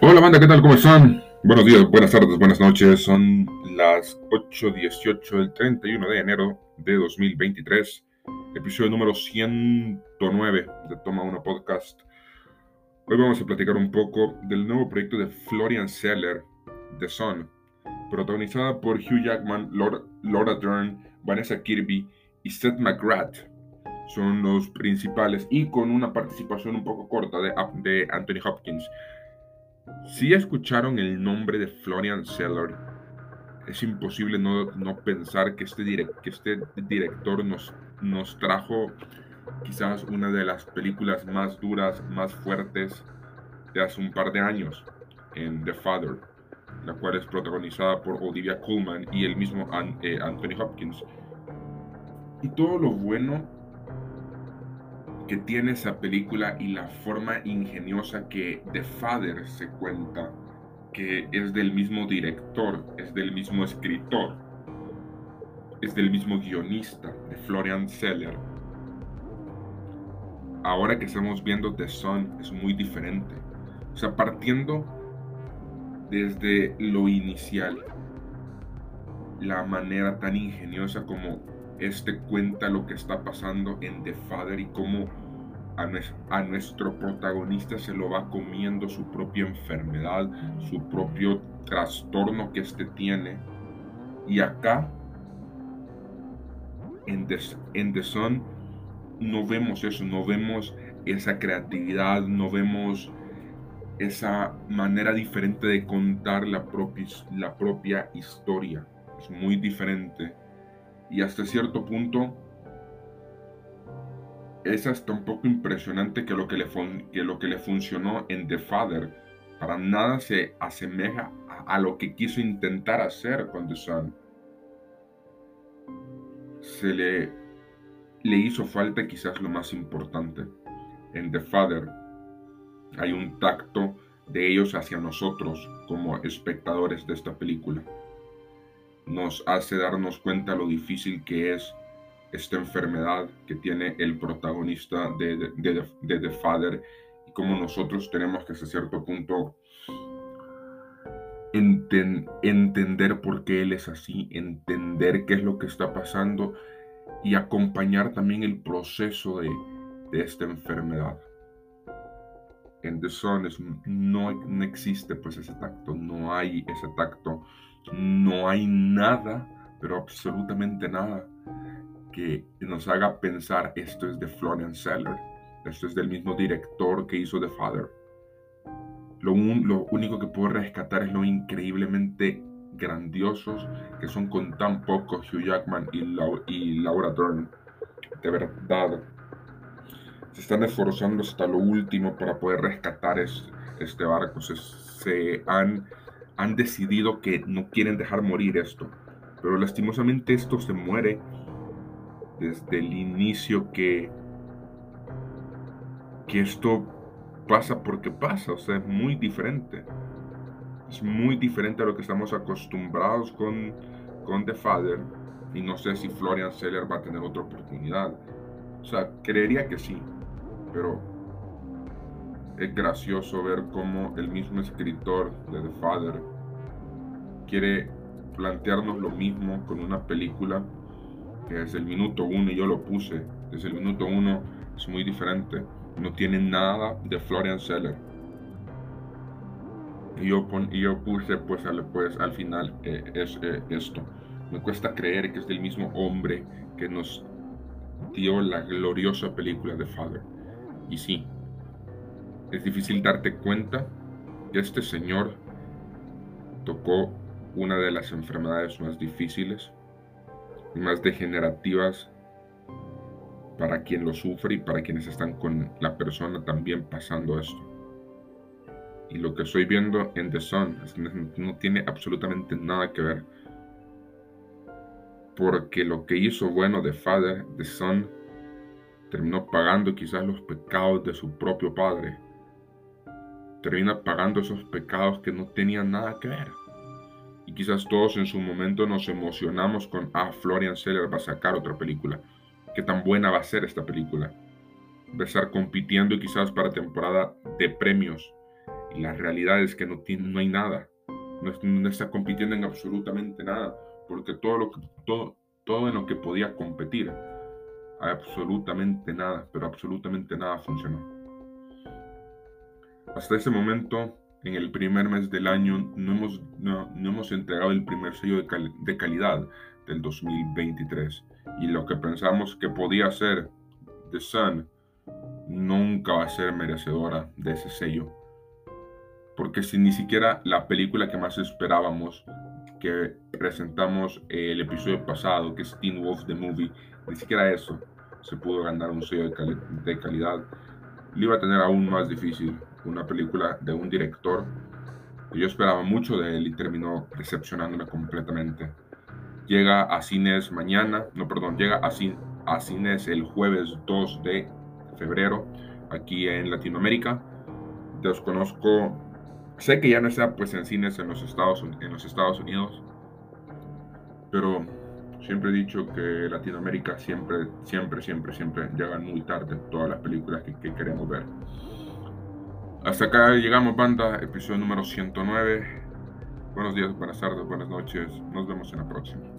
Hola banda, ¿qué tal? ¿Cómo están? Buenos días, buenas tardes, buenas noches. Son las 8.18 del 31 de enero de 2023. Episodio número 109 de Toma Una Podcast. Hoy vamos a platicar un poco del nuevo proyecto de Florian Seller, The Sun, protagonizada por Hugh Jackman, Laura Dern, Vanessa Kirby y Seth McGrath. Son los principales y con una participación un poco corta de Anthony Hopkins. Si escucharon el nombre de Florian Seller, es imposible no, pensar que este, que este director nos, nos trajo quizás una de las películas más duras, más fuertes de hace un par de años, en The Father, la cual es protagonizada por Olivia Colman y el mismo eh, Anthony Hopkins. Y todo lo bueno que tiene esa película y la forma ingeniosa que The Father se cuenta, que es del mismo director, es del mismo escritor, es del mismo guionista, de Florian Seller. Ahora que estamos viendo The Sun es muy diferente. O sea, partiendo desde lo inicial, la manera tan ingeniosa como este cuenta lo que está pasando en The Father y cómo a, nuestro protagonista se lo va comiendo su propia enfermedad, su propio trastorno que éste tiene. Y acá, en The, en The Sun, no vemos eso, no vemos esa creatividad, no vemos esa manera diferente de contar la la propia historia. Es muy diferente y hasta cierto punto es hasta un poco impresionante que lo que le, que lo que le funcionó en The Father para nada se asemeja a, lo que quiso intentar hacer con The. Se le, le hizo falta quizás lo más importante. En The Father hay un tacto de ellos hacia nosotros como espectadores de esta película nos hace darnos cuenta lo difícil que es esta enfermedad que tiene el protagonista de, The Father y cómo nosotros tenemos que hasta cierto punto entender por qué él es así, entender qué es lo que está pasando y acompañar también el proceso de, esta enfermedad. En The Son no, no existe pues ese tacto, no hay ese tacto no hay nada, pero absolutamente nada, que nos haga pensar esto es de Florian Seller, esto es del mismo director que hizo The Father. Lo, único que puedo rescatar es lo increíblemente grandiosos que son con tan poco Hugh Jackman y, Laura Dern. De verdad, se están esforzando hasta lo último para poder rescatar este barco. se han han decidido que no quieren dejar morir esto. Pero lastimosamente esto se muere desde el inicio que, que esto pasa porque pasa. O sea, es muy diferente. Es muy diferente a lo que estamos acostumbrados con, con The Father. Y no sé si Florian Seller va a tener otra oportunidad. O sea, creería que sí. Pero es gracioso ver cómo el mismo escritor de The Father quiere plantearnos lo mismo con una película que desde el minuto uno, y yo lo puse, desde el minuto uno es muy diferente. No tiene nada de Florian Seller. Y yo, puse pues al, pues, al final eh, es eh, esto. Me cuesta creer que es del mismo hombre que nos dio la gloriosa película de Father. Y sí, es difícil darte cuenta que este señor tocó una de las enfermedades más difíciles y más degenerativas para quien lo sufre y para quienes están con la persona también pasando esto. Y lo que estoy viendo en The Sun no tiene absolutamente nada que ver. Porque lo que hizo bueno de Father, The Son, terminó pagando quizás los pecados de su propio padre termina pagando esos pecados que no tenían nada que ver. Y quizás todos en su momento nos emocionamos con, ah, Florian Seller va a sacar otra película. ¿Qué tan buena va a ser esta película? Va estar compitiendo quizás para temporada de premios Y la realidad es que no, tiene, no hay nada. No, está compitiendo en absolutamente nada. Porque todo, lo que, todo, todo en lo que podía competir, absolutamente nada, pero absolutamente nada funcionó. Hasta ese momento, en el primer mes del año, no hemos, no, hemos entregado el primer sello de, de calidad del 2023. Y lo que pensamos que podía ser The Sun nunca va a ser merecedora de ese sello. Porque si ni siquiera la película que más esperábamos, que presentamos el episodio pasado, que es Teen Wolf The Movie, ni siquiera eso se pudo ganar un sello de, de calidad, le iba a tener aún más difícil una película de un director yo esperaba mucho de él y terminó decepcionándome completamente. Llega a cines mañana, no, perdón, llega a, a cines el jueves 2 de febrero aquí en Latinoamérica. Desconozco, sé que ya no está pues en cines en los Estados, en los Estados Unidos, pero siempre he dicho que Latinoamérica siempre, siempre, siempre, siempre llegan muy tarde todas las películas que, que queremos ver. Hasta acá llegamos, banda, episodio número 109. Buenos días, buenas tardes, buenas noches. Nos vemos en la próxima.